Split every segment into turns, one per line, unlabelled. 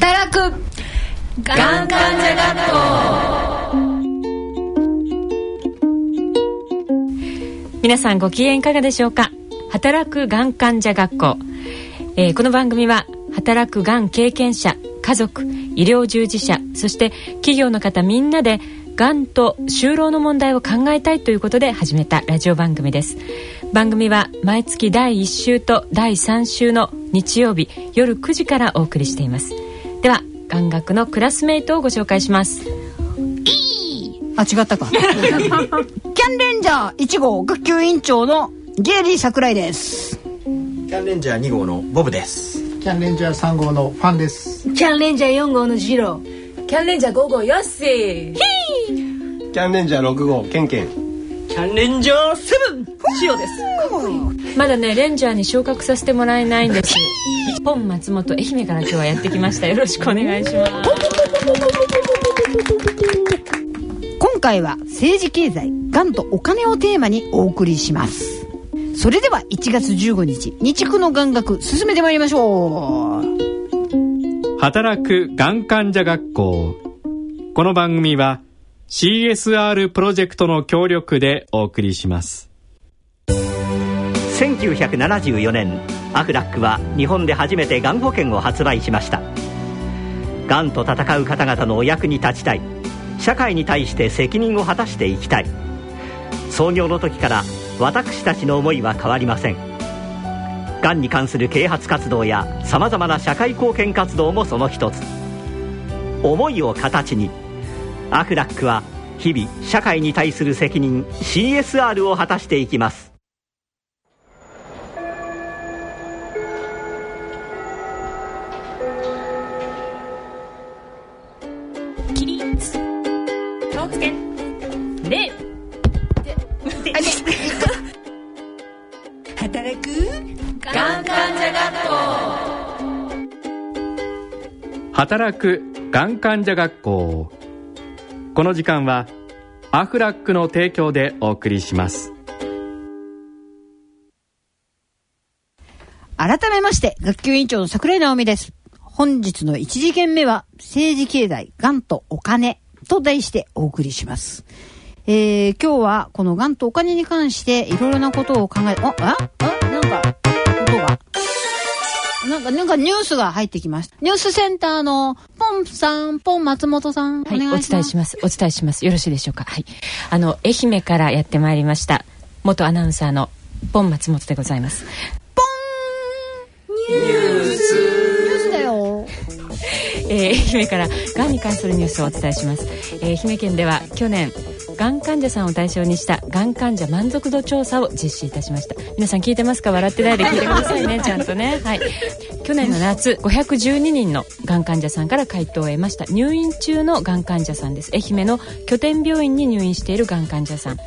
働く。がん患者学校
皆さんご機嫌いかがでしょうか？働くがん患者学校、えー、この番組は働くがん経験者家族医療従事者そして企業の方みんなでがんと就労の問題を考えたいということで始めたラジオ番組です。番組は毎月第1週と第3週の日曜日夜9時からお送りしています。では眼学のクラスメイトをご紹介します
あ、違ったか。キャンレンジャー1号学級委員長のゲイリー桜井です。
キャンレンジャー2号のボブです。
キャンレンジャー3号のファンです。
キャンレンジャー4号のジローキャンレンジャー5号ヨッシー
キャンレンジャー6号ケンケン。
レンジャーセブンシオです。
まだねレンジャーに昇格させてもらえないんですポン松本愛媛から今日はやってきましたよろしくお願いします
今回は政治経済、がんとお金をテーマにお送りします。それでは1月15日、日区の眼学進めてまいりましょう。
働くがん患者学校この番組は CSR プロジェクトの協力でお送りします。
1974年アフラックは日本で初めてがん保険を発売しました。がんと闘う方々のお役に立ちたい。社会に対して責任を果たしていきたい。創業の時から私たちの思いは変わりません。がんに関する啓発活動やさまざまな社会貢献活動もその一つ。思いを形にアフラックは日々社会に対する責任 CSR を果たしていきます。
起立気をつけ礼
働くがん患者学校
働くがん患者学校この時間はアフラックの提供でお送りします
改めまして、学級委員長の桜井直美です。本日の一次元目は、政治経済、がんとお金と題してお送りします。えー、今日はこのがんとお金に関していろいろなことを考え、あ、あ、あ、なんか、なんか、なんかニュースが入ってきました。ニュースセンターのポンさん、ポン松本さん、
はい、お
お願いします。
伝えします。お伝えします。よろしいでしょうか？はい。あの、愛媛からやってまいりました。元アナウンサーのポン松本でございます。
ニュースだよ。
えー愛媛からがんに関するニュースをお伝えします、えー愛媛県では去年がん患者さんを対象にしたがん患者満足度調査を実施いたしました。皆さん聞いてますか？笑ってないで聞いてくださいねちゃんとね。はい。去年の夏512人のがん患者さんから回答を得ました。入院中のがん患者さんです。愛媛の拠点病院に入院しているがん患者さん、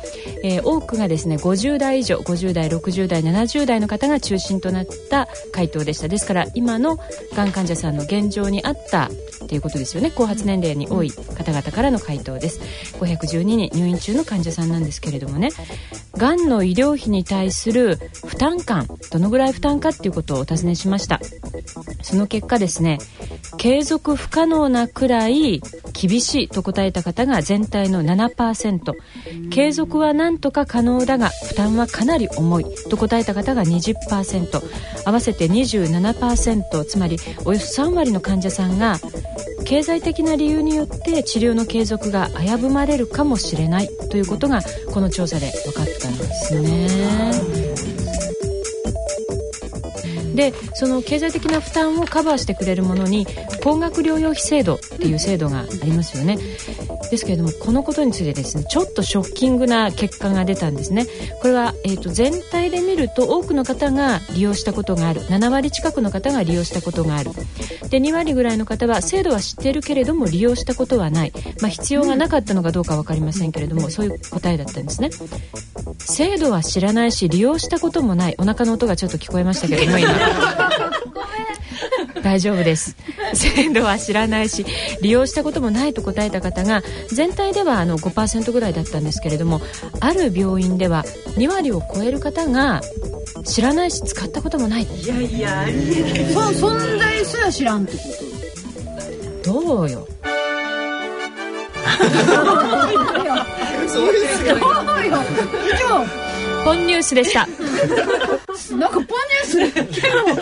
えー多くがですね50代以上50代60代70代の方が中心となった回答でした。ですから今のがん患者さんの現状に合ったっていうことですよね。後発年齢に多い方々からの回答です。512人入院中の患者さんなんですけれどもね。がんの医療費に対する負担感どのぐらい負担かっていうことをお尋ねしました。その結果ですね継続不可能なくらい厳しいと答えた方が全体の7%継続はなんとか可能だが負担はかなり重いと答えた方が20%合わせて27%つまりおよそ3割の患者さんが経済的な理由によって治療の継続が危ぶまれるかもしれないということがこの調査で分かったんですね。でその経済的な負担をカバーしてくれるものに高額療養費制度っていう制度がありますよね。ですけれどもこのことについてですねちょっとショッキングな結果が出たんですね。これは、えー、と全体で見ると多くの方が利用したことがある。7割近くの方が利用したことがある。で2割ぐらいの方は制度は知っているけれども利用したことはない、まあ、必要がなかったのかどうか分かりませんけれどもそういう答えだったんですね。制度は知らないし利用したこともない。お腹の音がちょっと聞こえましたけれども今。大丈夫です。制度は知らないし利用したこともないと答えた方が全体ではあの5%ぐらいだったんですけれどもある病院では2割を超える方が知らないし使ったこともない。
そ存在すら知らんってこと。
どうよ
そうですかね
本ニュースでした
なんかポニュース結構挑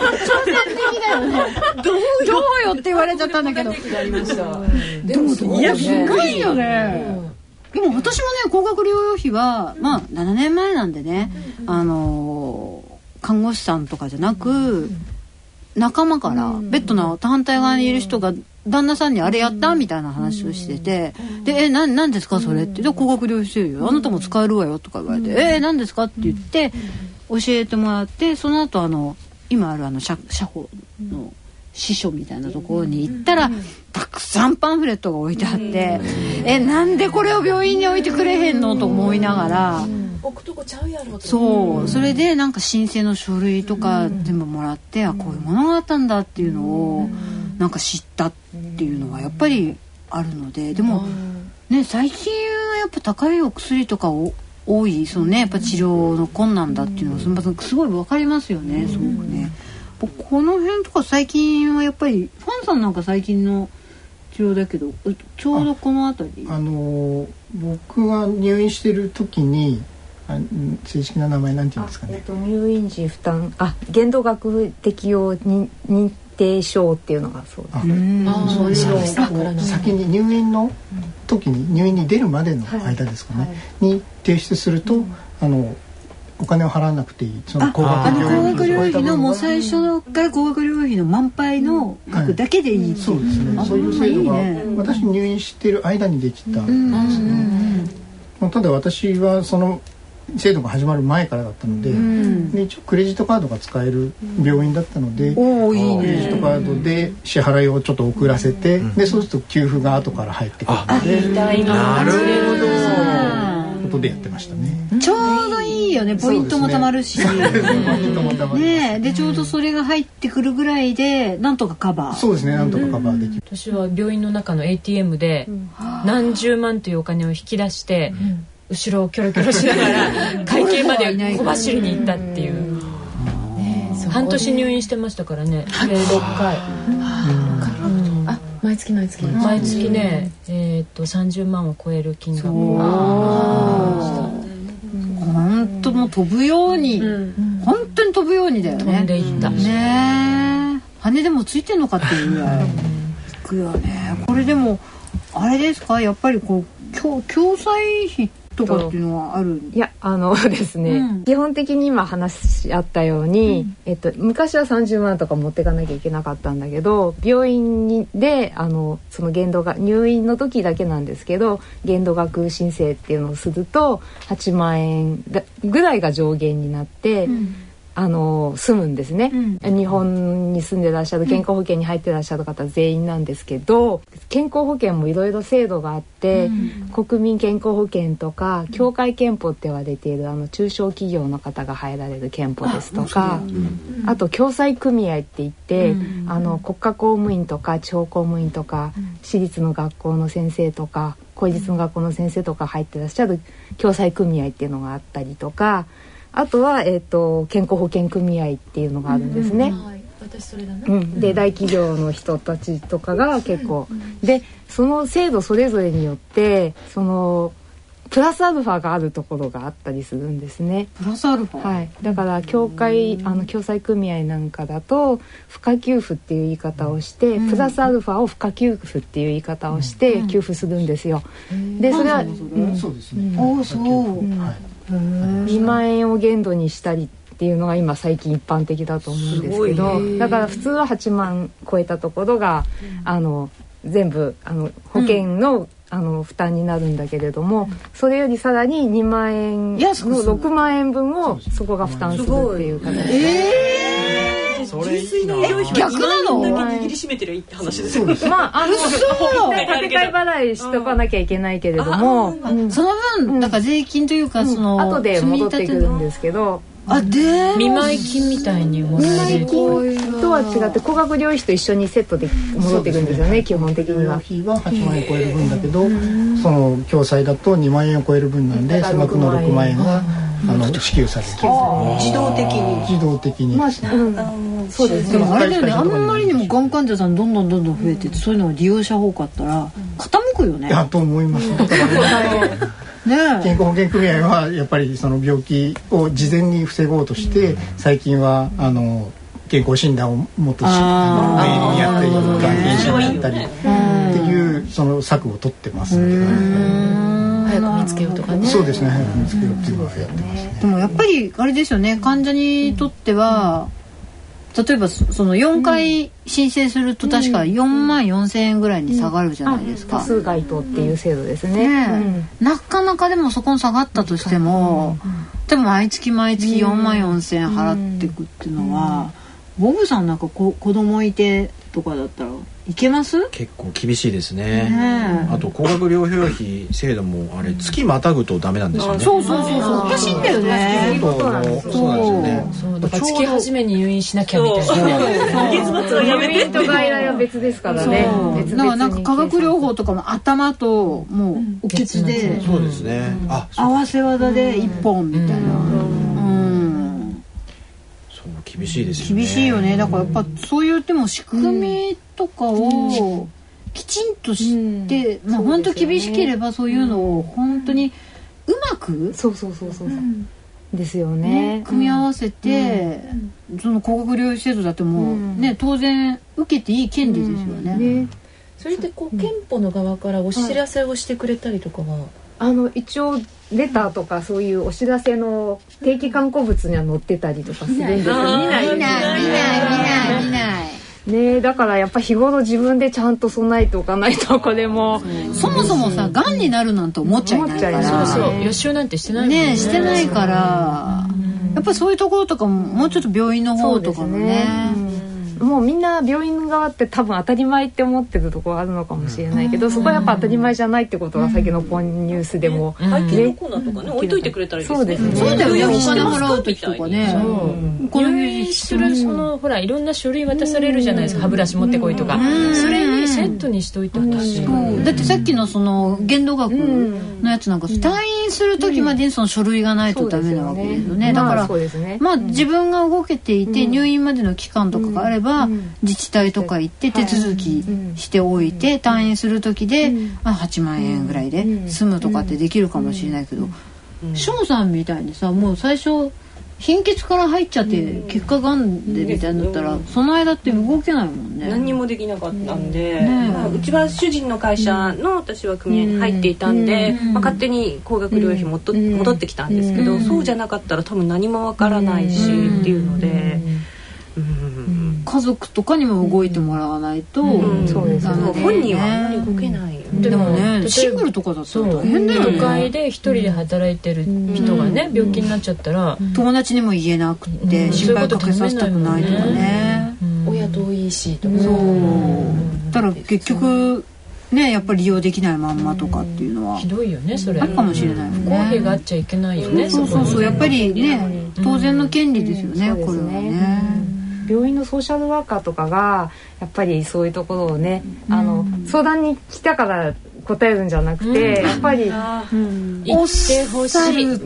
戦的だよねどうよって言われちゃったんだけどでもどういやすごいよね。でも私もね高額療養費はまあ7年前なんでね、あのー看護師さんとかじゃなく、仲間からベッドの反対側にいる人が旦那さんにあれやった？みたいな話をしてて「でえななんですか？それ」って「で高額療養よ。あなたも使えるわよ」とか言われて「え何ですか?」って言って教えてもらってその後あの今あるあの社社保の司書みたいなところに行ったらたくさんパンフレットが置いてあって「えなんでこれを病院に置いてくれへんの?」と思いながら。
置くとこちゃうやろと。
そう、それでなんか申請の書類とか全部もらって、あこういうものがあったんだっていうのをなんか知ったっていうのはやっぱりあるのででもね最近はやっぱ高いお薬とかを多いそのねやっぱ治療の困難だっていうのはそのすごいわかりますよねすごくね。この辺とか最近はやっぱりファンさんなんか最近の治療だけどうちょうどこの辺り。
あの僕が入院してる時に正式な名前なんて言うんですかね。
えっと、入院時負担あ限度額適用認認定証っていうのがそうです。
あ先に入院の時に入院に出るまでの間ですかね、に提出すると、あのお金を払わなくていい。その高額
療養費のもう
う
最初から高額療養費の満杯の額だけでいいってい
そうですね。
あ
そういう制度が私入院してる間にできたんです
うん
ね、まあただ私はその制度が始まる前からだったので,、
ん。
で一応クレジットカードが使える病院だったので、
おおいい
クレジット
ね
カードで支払いをちょっと遅らせて、でそうすると給付が後から入ってくるので
な。るほど。
ことでやってましたね。
ちょうどいいよね。ポイントもたまるし。ね。え。でちょうどそれが入ってくるぐらいでなんとかカバー。
そうですね。なんとかカバーできる。
私は病院の中の ATM で何十万というお金を引き出して後ろをキョロキョロしながら 会計まで小走りに行ったっていう。半年入院してましたからね。で6回。
あ毎月毎月。
毎月ねえーっと30万を超える金額。を
本当もう飛ぶように本当に飛ぶようにだよ
飛んで
ね
いった。
ねえ。羽でもついてんのかっていうぐらい。行くよね。これでもあれですか？やっぱりこう共共済費とかっていうのはある
いやあのですね、
うん。
基本的に今話し合ったように、えっと、昔は30万とか持っていかなきゃいけなかったんだけど病院にであのその限度が入院の時だけなんですけど限度額申請っていうのをすると8万円がぐらいが上限になって。あの住むんですね、日本に住んでらっしゃる健康保険に入ってらっしゃる方全員なんですけど健康保険もいろいろ制度があって、国民健康保険とか協会憲法って言われているあの中小企業の方が入られる憲法ですとかあと共済組合って言って、あの国家公務員とか地方公務員とか、私立の学校の先生とか公立の学校の先生とか入ってらっしゃる共済組合っていうのがあったりとかあとは、えー、と健康保険組合っていうのがあるんですね。
はい。私それだね
うん、で大企業の人たちとかが結構。でその制度それぞれによってそのプラスアルファがあるところがあったりするんですね。
プラスアルファ、
はい、だから協会あの共済組合なんかだと付加給付っていう言い方をして、プラスアルファを付加給付っていう言い方をして給付するんですよ。でそれは、うん。
そうですね。
おおそう、
はい。
2万円を限度にしたりっていうのが今最近一般的だと思うんですけどだから普通は8万超えたところが、あの全部あの保険の,、あの負担になるんだけれども、それよりさらに2万円の
安くする
6万円分をそこが負担するっていう形で。
それいいな。
逆なの？
だけ握りしめてるって話ですよ。ね
まあ、あの、立て替え払いしとかなきゃいけないけれども、うん。
その分、だから税金というか、その
後で戻ってくるんですけど、
あで
見舞い金みたいにもらえる。
とは違って高額療養費と一緒にセットで戻ってくるんですよね基本的には。
費は8万円超える分だけど、その共済だと2万円を超える分なんで、その額の6万円があの支給される。
自動的に。
自動的に。
まあ、うん、そうです
でもあれだよね。あんまりにもがん患者さんどんどんどんどん増えててそういうのが利用者多かったら傾くよね。
いやと思います。ね。
ね
健康保険組合はやっぱりその病気を事前に防ごうとして最近はあの健康診断をもっとしにやったりがん。検診にやったりっていうその策を取ってます。ん。で
早く見つけようとかね。
そうですね早く見つけようっていうのはやってますね。
でもやっぱりあれですよね患者にとっては例えばそその4回申請すると確か4万4千円ぐらいに下がるじゃないですか。
多。数該当っていう制度ですね。
なかなかでもそこに下がったとしても、でも毎月毎月4万4千円払っていくっていうのは、ボブさんなんかこ子供いてとかだったらいけます？
結構厳しいですね。あと高額療養費制度もあれ月またぐとダメなんですよね。
そうそうそうそう。おかしいんだ。よね。
そう。なんですよね。
そう。だから月初めに入院しなきゃみたいな。ね
月末はやめて。と外来は別ですからね。別々に
だからなんか化学療法とかも頭ともうおけつで
そう。ですねあそう
合わせ技で一本みたいなうん
そう厳しいですよね。
厳しいよね。だからやっぱそういうでも仕組みとかをきちんとして、まあ本当厳しければそういうのを本当にうまく、
そうそうそうそう。ですよ
ね。
ね。
組み合わせて、その高額療養制度だってもう、ね当然受けていい権利ですよね。
ね。
それでこう憲法の側からお知らせをしてくれたりとかは
あの一応レターとかそういうお知らせの定期刊行物には載ってたりとかするんですよ。見ない
見ない。見ない見ない見ない。
ねだからやっぱ日頃自分でちゃんと備えておかないとこれも。
そもそもさがん。になるなんて思っちゃいないから。
そうそう予習なんてしてないね。
ねしてないから。やっぱりそういうところとかももうちょっと病院の方とかもね。
うんもうみんな病院側って多分当たり前って思ってるところあるのかもしれないけど、そこはやっぱ当たり前じゃないってことは先のポンニュースでも、
配給のコーナーとかね置いといてくれたらいいですね
そうですね
そうだよねお金払う時とかね
入院するそのほらいろん。な書類渡されるじゃないですか歯ブラシ持ってこいとかそれにセットにしといてほしい
だってさっきのその限度額のやつなん。か退院する時までにその書類がないとダメなわけですよねだからまあ自分が動けていて入院までの期間とかがあれば自治体とか行って手続きしておいて退院する時でまあ8万円ぐらいで済むとかってできるかもしれないけど翔さんみたいにさもう最初貧血から入っちゃって結果がんでみたいになったらその間って動けないもんね。
何にもできなかったんで、うちは主人の会社の私は組合に入っていたんで、まあ、勝手に高額療養費もと戻ってきたんですけど、そうじゃなかったら多分何もわからないしっていうので、うん
家族とかにも動いてもらわないと、
うん
そうです
ね。
本人はあんまり動けない。よね。
でもねシングルとかだったら
そう。
大変だよ
都会
ね
で一人で働いてる人がね病気になっちゃったら
友達にも言えなくて
うん。
心配かけさせたくないとかね。
親遠いしとか。
そう。だから結局ねやっぱり利用できないまんまとかっていうのは
ひどいよねそれ。
あるかもしれない
不
よ
公平があ
ね
っちゃいけないよね
そうそうそうやっぱりね
うん。
当然の権利ですよね
うん。
これは
ね病院のソーシャルワーカーとかがやっぱりそういうところをね、あの相談に来たから答えるんじゃなくて、やっぱり
言ってほしい。
さる通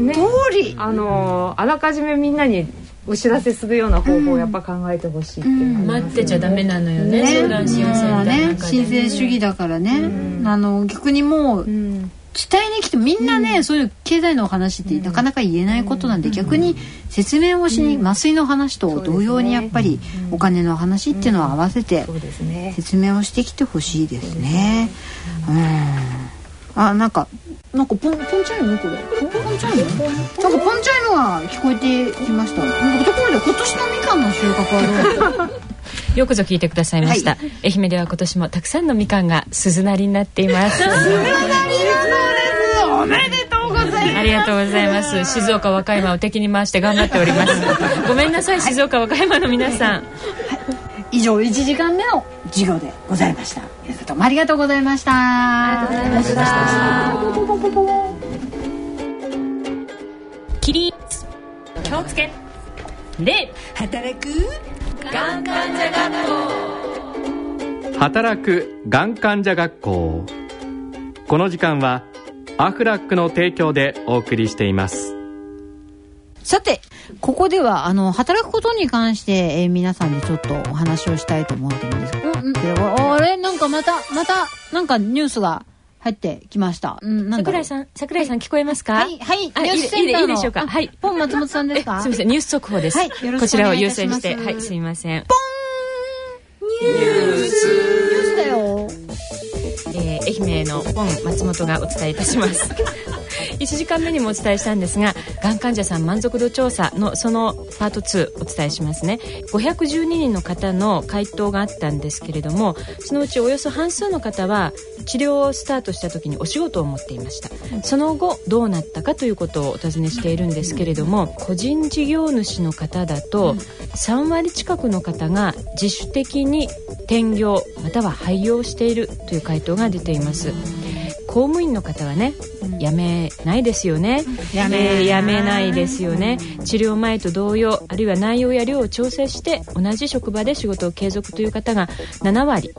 り
あのあらかじめみんなにお知らせするような方法をやっぱ考えてほしいっていうのがあります
待ってちゃダメなのよね。相談支援センターなんかで
ね。申請主義だからね。あの逆にもう
うん
伝えに来てみんなね、そういう経済の話ってなかなか言えないことなんで、逆に説明をしに、麻酔の話と同様にやっぱりお金の話っていうのを合わせて説明をしてきてほしいですね。うん。あなんかなんかポンポンチャイム？これ。ポンポンチャイム？なんかポンチャイムが聞こえてきました。ところで今年のみかんの収穫はどうですか？
よくぞ聞いてくださいました、愛媛では今年もたくさんのみかんが鈴なりになっています。
おめでとうございます。
ありがとうございます。静岡和歌山を敵に回して頑張っております。ごめんなさい静岡和歌山の皆さん。
以上1時間目の授業でございました。皆さんどうもありがとうございました。ありがとうございました。
起立。気をつけ。礼
働くがん患者学校
働くがん患者学校この時間はアフラックの提供でお送りしています。
さて、ここでは、あの、働くことに関して、えー皆さんにちょっとお話をしたいと思ってるんですけど、うん、うん、あれ？なんかまた、また、なんかニュースが入ってきました。う
桜井さん桜井さん聞こえますか？
はい、はい、
あ
ニュースセンターの。
いでしょうか？
あ
はい。
ポン松本さんですか？
すみませんニュース速報です、こちらを優先して。はいすみません。
ニュース
愛媛の本松本がお伝えいたします。1時間目にもお伝えしたんですががん患者さん満足度調査のそのパート2お伝えしますね。512人の方の回答があったんですけれどもそのうちおよそ半数の方は治療をスタートした時にお仕事を持っていました。その後どうなったかということをお尋ねしているんですけれども個人事業主の方だと3割近くの方が自主的に転業または廃業しているという回答が出ています。公務員の方はね辞めないですよね。
辞め
えー辞めないですよね。治療前と同様あるいは内容や量を調整して同じ職場で仕事を継続という方が7割で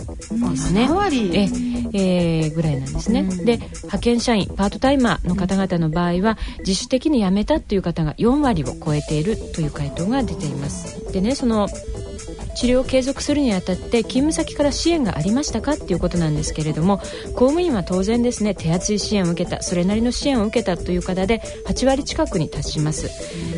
すね。
7割。
ええーぐらいなんですね、で派遣社員パートタイマーの方々の場合は自主的に辞めたという方が4割を超えているという回答が出ています。でねその治療を継続するにあたって勤務先から支援がありましたかっていうことなんですけれども公務員は当然ですね手厚い支援を受けたそれなりの支援を受けたという方で8割近くに達します。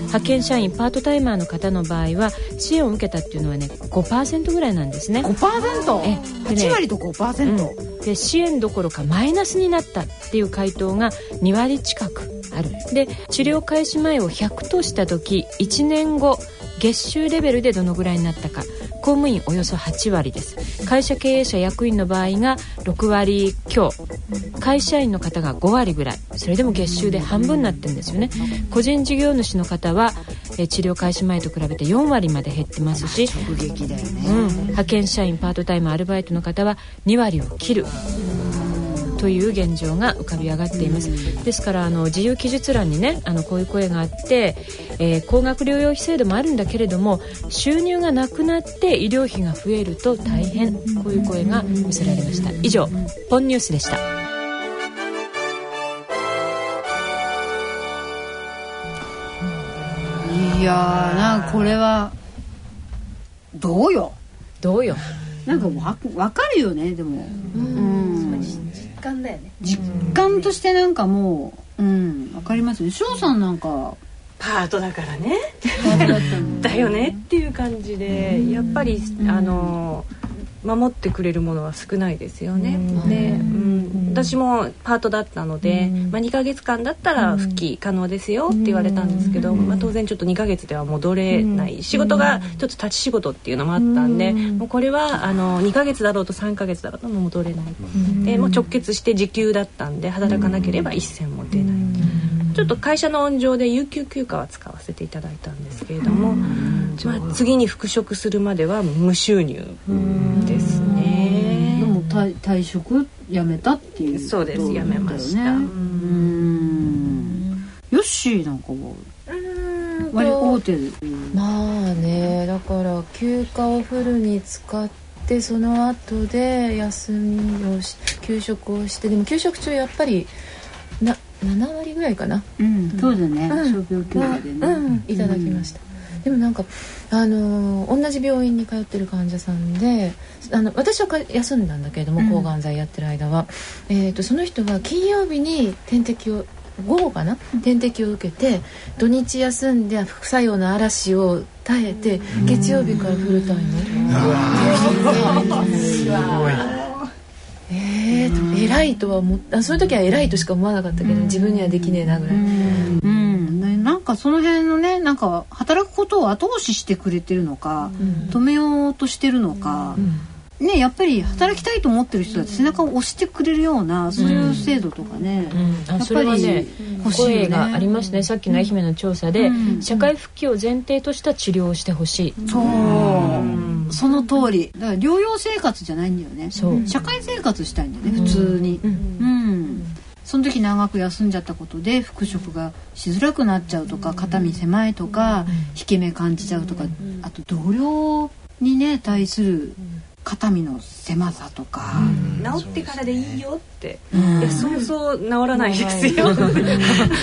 派遣社員パートタイマーの方の場合は支援を受けたっていうのはね5%ぐらいなんですね。
5%?
えでね
8割と5%。
うん、で支援どころかマイナスになったっていう回答が2割近くある。で治療開始前を100とした時1年後月収レベルでどのぐらいになったか公務員およそ8割です。会社経営者役員の場合が6割強。会社員の方が5割ぐらい。それでも月収で半分になってるんですよね。個人事業主の方はえ治療開始前と比べて4割まで減ってますし
直撃だよね。
うん、派遣社員パートタイムアルバイトの方は2割を切る。という現状が浮かび上がっています。ですからあの自由記述欄にねあのこういう声があって、えー高額療養費制度もあるんだけれども収入がなくなって医療費が増えると大変こういう声が寄せられました以上ポンニュースでした
いやー、なんかこれは、どうよ？
どうよ
なんかわわかるよね、でも。うん。
実感だよね
実感としてなんかもう、うん、わかりますね。翔さんなんか、
パートだからね。
だ
よねっていう感じでやっぱりあの守ってくれるものは少ないですよね。で、うん、私もパートだったので、まあ、2ヶ月間だったら復帰可能ですよって言われたんですけど、まあ、当然ちょっと2ヶ月では戻れない。仕事がちょっと立ち仕事っていうのもあったんで、もうこれはあの2ヶ月だろうと3ヶ月だろうともう戻れない、でもう直結して時給だったんで働かなければ一銭も出ない。ちょっと会社の温情で有給休暇は使わせていただいたんですけれども、まあ、次に復職するまでは無収入です
で
ね。
も退退職やめたっていう
そうです
ことだよね。
やめました
うん。ヨッシーなんかは割と大手で。
まあねだから休暇をフルに使ってその後で休みをし休職をしてでも休職中やっぱりな7割ぐらいかな。
うんそうだね
うん。
傷病休暇でね。
うん、いただきました、でもなんかあのー同じ病院に通ってる患者さんであの私はか休んだんだけれども抗がん剤やってる間は、えー、とその人は金曜日に点滴を午後かな？点滴を受けて土日休んで副作用の嵐を耐えて月曜日からフルタイム。えー。と偉いとは思ったその時は偉いとしか思わなかったけど自分にはできねえなぐらい、
うん。ねなんかその辺のねなんか働くことを後押ししてくれてるのか、止めようとしてるのか、ねやっぱり働きたいと思ってる人たち背中を押してくれるようなそういう制度とかね、
うん、あそれはね
欲しい
声がありますね。さっきの愛媛の調査で、
うん。
社会復帰を前提とした治療をしてほしい、
そう、その通り。だから療養生活じゃないんだよね。社会生活したいんだよね普通に。うん、その時長く休んじゃったことで復職がしづらくなっちゃうとか肩身狭いとか引け目感じちゃうとかあと同僚にね対する肩身の狭さとか、
治ってからでいいよって、いやそうそう治らないですよ。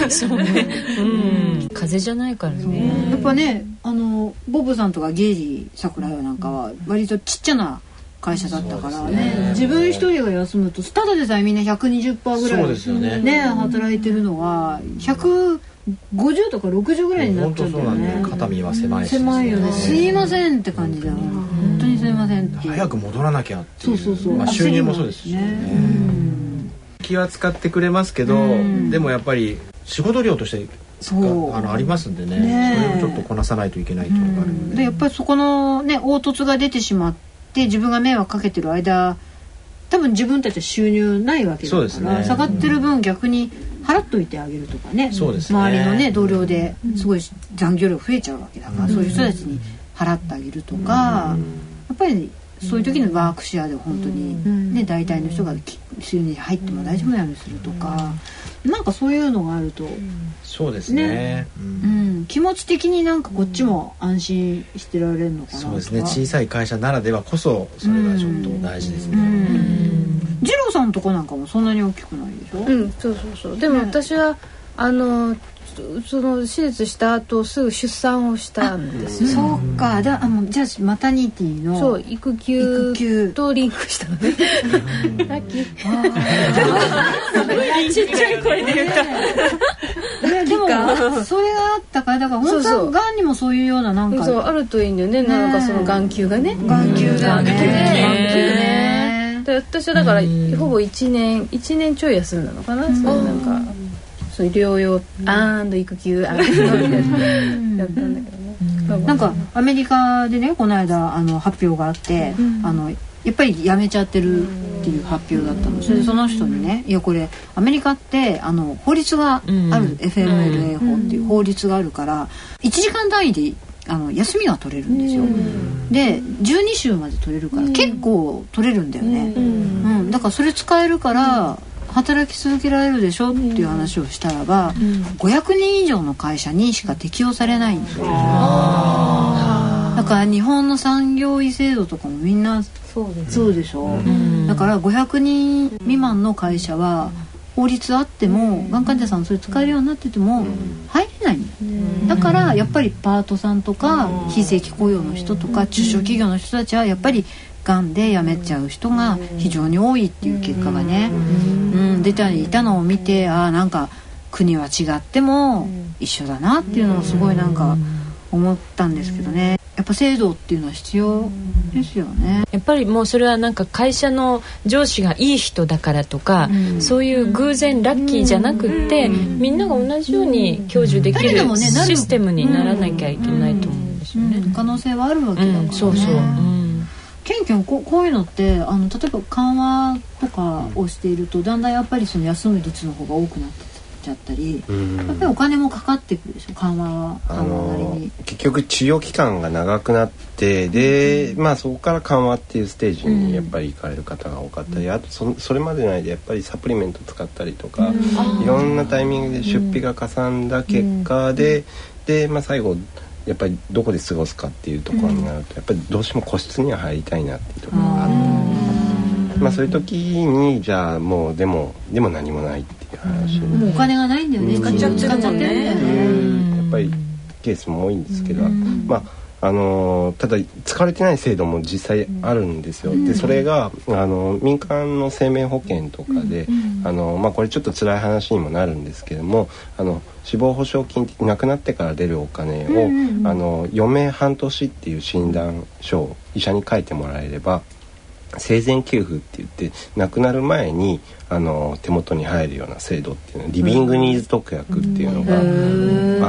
そうね、うん、風邪じゃないからね。
やっぱねあのボブさんとかゲイリー桜井なんかは割とちっちゃな会社だったからね。自分一人が休むとただでさえみんな120%ぐらい
そうですよね。
ね働いてるのが150とか60ぐらいになっちゃ
うなん。
うんだよね。
で肩身は狭いし
狭いよね。すいませんって感じだよ本当にすいません
早く戻らなきゃっていう。
そうそうそう。
まあ、収入もそうですしね。
うん。
気は使ってくれますけど、
うん。
でもやっぱり仕事量として
そう。
あのありますんでね。
ねえ。
それをちょっとこなさないといけないっていうのがあるので。
でやっぱりそこのね凹凸が出てしまって自分が迷惑かけてる間多分自分たちは収入ないわけだから、
ね。
下がってる分逆に払っといてあげるとかね。
そうですね。
周りのね同僚ですごい残業量増えちゃうわけだから、そういう人たちに払ってあげるとか、やっぱりそういう時のワークシェアで本当に、ね大体の人がき収入に入っても大丈夫なようにするとか、なんかそういうのがあると、
そうですね。
ね。
うん。
うん、気持ち的になんかこっちも安心してられるのかなとか。
そうですね。小さい会社ならではこそそれがちょっと大事ですね、
二郎さんのとこなんかもそんなに大きくないでしょ、
うんそうそうそう。でも私は、あのその手術した後すぐ出産をしたんですよ、
そうか。だあもうじゃあマタニティの
そう育休とリンクしたのね。ラッキー。
ちっちゃい声で言った。
ねでもそれがあったからだから本当がんにもそういうようななんか。
そうあるといいんだよね。なんかその眼球がね。
眼球がね。
眼球ね。
ね
で私はだからほぼ1年1年ちょい休んだのかな、そうなんかそういう療養アンド育休アンドみたいなやったんだけどね、
なんかアメリカでねこの間あの発表があって、あのやっぱりやめちゃってるっていう発表だったの。それでその人にね「いやこれアメリカってあの法律がある、
うん。
FMLA 法っていう法律があるから1時間単位であの休みが取れるんですよ、で12週まで取れるから、結構取れるんだよね、うん。だからそれ使えるから働き続けられるでしょっていう話をしたらば、500人以上の会社にしか適用されないんですよ。だから日本の産業医制度とかもみんな
そうです
そうでしょ、だから500人未満の会社は法律あってもがん。患者さんそれ使えるようになってても入れないんだよだからやっぱりパートさんとか非正規雇用の人とか中小企業の人たちはやっぱりがんで辞めちゃう人が非常に多いっていう結果がね、うん、出たりいたのを見てああなんか国は違っても一緒だなっていうのをすごいなんか思ったんですけどね。やっぱ制度っていうのは必要ですよね。
やっぱりもうそれはなんか会社の上司がいい人だからとか、そういう偶然ラッキーじゃなくって、みんなが同じように享受できるシステムにならなきゃいけないと思うんですよね。
可能性はあるわけだから、ね。
うん、そうそう。うん
ケンケンこうこういうのってあの例えば緩和とかをしているとだんだんやっぱりその休む率の方が多くなってちゃったり、やっぱりお金もかかってくるでしょ緩和は
あ
緩和なり
の
に。
結局治療期間が長くなってで、まあそこから緩和っていうステージにやっぱり行かれる方が多かったり、あとそそれまでの間やっぱりサプリメント使ったりとか、いろんなタイミングで出費がかさんだ結果で、で、まあ、最後やっぱりどこで過ごすかっていうところになると、やっぱりどうしても個室には入りたいなっていうところがあって、まあ、そういう時にじゃあもうでもでも何もないっていう話。に
もうお金がないんだよね。使っちゃってるもんね。
やっぱりケースも多いんですけど、まああのーただ使われてない制度も実際あるんですよ。でそれがあの民間の生命保険とかで、あのまあこれちょっと辛い話にもなるんですけども、あの死亡保障金って亡くなってから出るお金を、あの余命半年っていう診断書を医者に書いてもらえれば。生前給付って言って亡くなる前にあの手元に入るような制度っていうのはリビングニーズ特約っていうのが、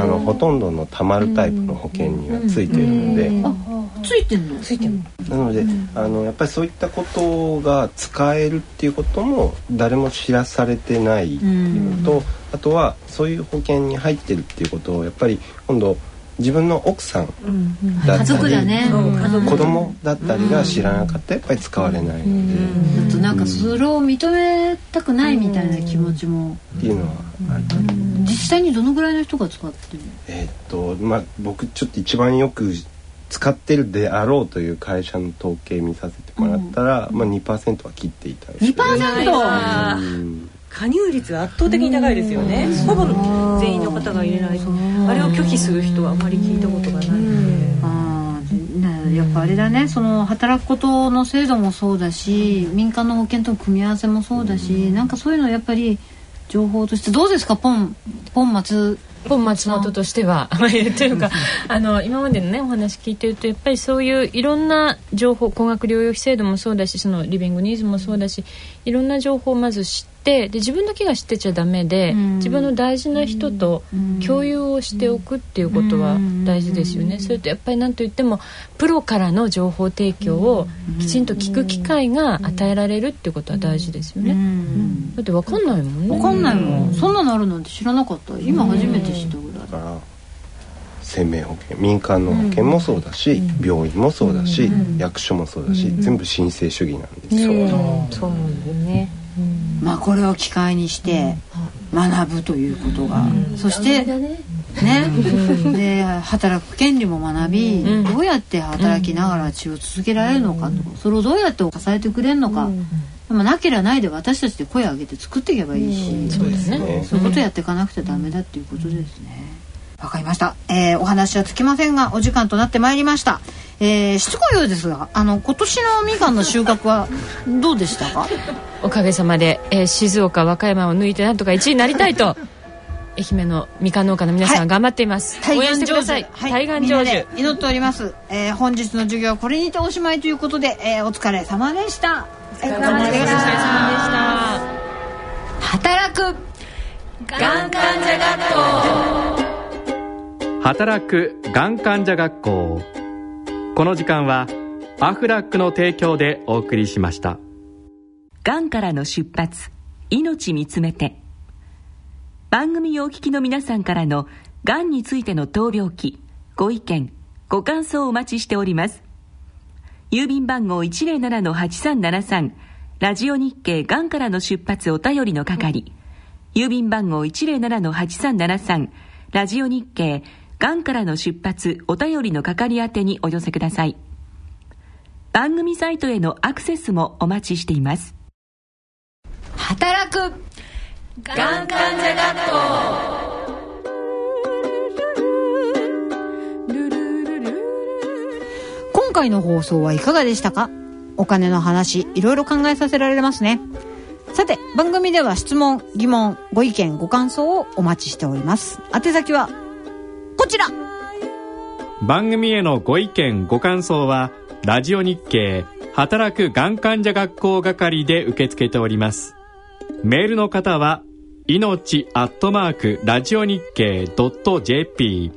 あのほとんどのたまるタイプの保険にはついてるので、
ついてんの？ついてんの。
なので、あのやっぱりそういったことが使えるっていうことも誰も知らされてないっていうのと、あとはそういう保険に入ってるっていうことをやっぱり今度自分の奥さんだったり、
家族だね。
子供だったりが知らなかったらやっぱり使われないので、
あとなんかそれを認めたくないみたいな気持ちも、
っていうのはあると思う
実際にどのぐらいの人が使ってるの？
えーっとまあ僕ちょっと一番よく使ってるであろうという会社の統計見させてもらったら、まあ2%は切っていたんですけど
2%
うん
加入率は圧倒的に高いですよね。ほぼ全員の方が入れない。あれを拒否する人はあまり聞いたことがないので。
やっぱあれだね。その働くことの制度もそうだし民間の保険との組み合わせもそうだしなんかそういうのやっぱり情報としてどうですか？ポンポン松
本松本としては というか あの今までのねお話聞いてるとやっぱりそういういろんな情報高額療養費制度もそうだしそのリビングニーズもそうだしいろんな情報をまず知ってで自分だけが知ってちゃダメで、
うん。
自分の大事な人と共有をしておくっていうことは大事ですよね。それとやっぱり何と言ってもプロからの情報提供をきちんと聞く機会が与えられるっていうことは大事ですよね。だってわかんないもんね。
わかんないもん。そんなのあるなんて知らなかった。今初めて知ったぐらい
だから生命保険民間の保険もそうだし、病院もそうだし、役所もそうだし、全部申請主義なんですよ、
そう。なんだよね。
まあこれを機会にして学ぶということが、そしてね。で働く権利も学び、どうやって働きながら治療を続けられるのかと、それをどうやって支えてくれるのか、でもなければないで私たちで声を上げて作っていけばいいし、
そうですね。
そういうことやっていかなくてダメだっていうことですね。わかりました。えーお話はつきませんが、お時間となってまいりました。えーしつこいようですが、あの、今年のみかんの収穫はどうでしたか？
おかげさまで、えー静岡和歌山を抜いてなんとか1位になりたいと 愛媛のみかん農家の皆さん
はい
頑張っています、応援してください、
はい、
対岸
みんな
成
で
就
祈っております。えー本日の授業はこれにておしまいということで、えーお疲れ様でした。お疲れ様でした。働く。
がん患者学校。
働く。がん患者学校。この時間はアフラックの提供でお送りしました。
がんからの出発。命見つめて。番組をお聞きの皆さんからのがんについての闘病記ご意見ご感想をお待ちしております郵便番号107-8373ラジオ日経がんからの出発お便りの係。郵便番号107-8373ラジオ日経がんからの出発お便りの係宛てにお寄せください。番組サイトへのアクセスもお待ちしています。
働く。
がん患者学校
回の放送はいかがでしたか？お金の話、いろいろ考えさせられますね。さて、番組では質問、疑問、ご意見、ご感想をお待ちしております。宛先は、こちら
番組へのご意見ご感想はラジオ日経働くがん患者学校係で受け付けておりますメールの方は命アットマークラジオ日経 .jp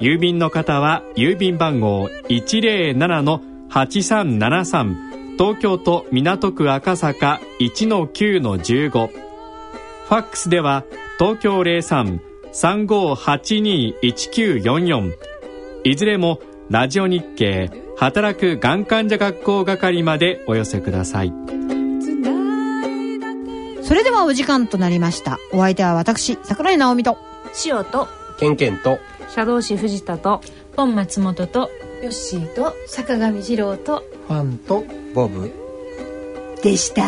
郵便の方は郵便番号107-8373東京都港区赤坂1-9-15ファックスでは東京03-3582-1944いずれもラジオ日経働くがん患者学校係までお寄せください。
それではお時間となりました。お相手は私、桜井直美と、
塩と
ケンケンと
シャドウシ藤田と
本松本と
ヨッシーと坂上二郎と
ファンと
ボブ。
でした。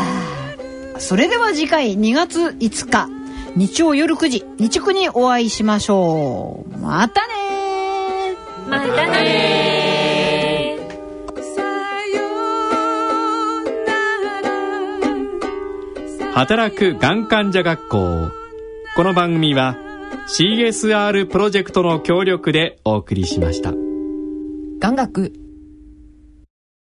それでは次回2月5日、日曜夜9時、日区にお会いしましょう。またねー。
またね
働くがん患者学校。この番組は CSR プロジェクトの協力でお送りしました。
眼学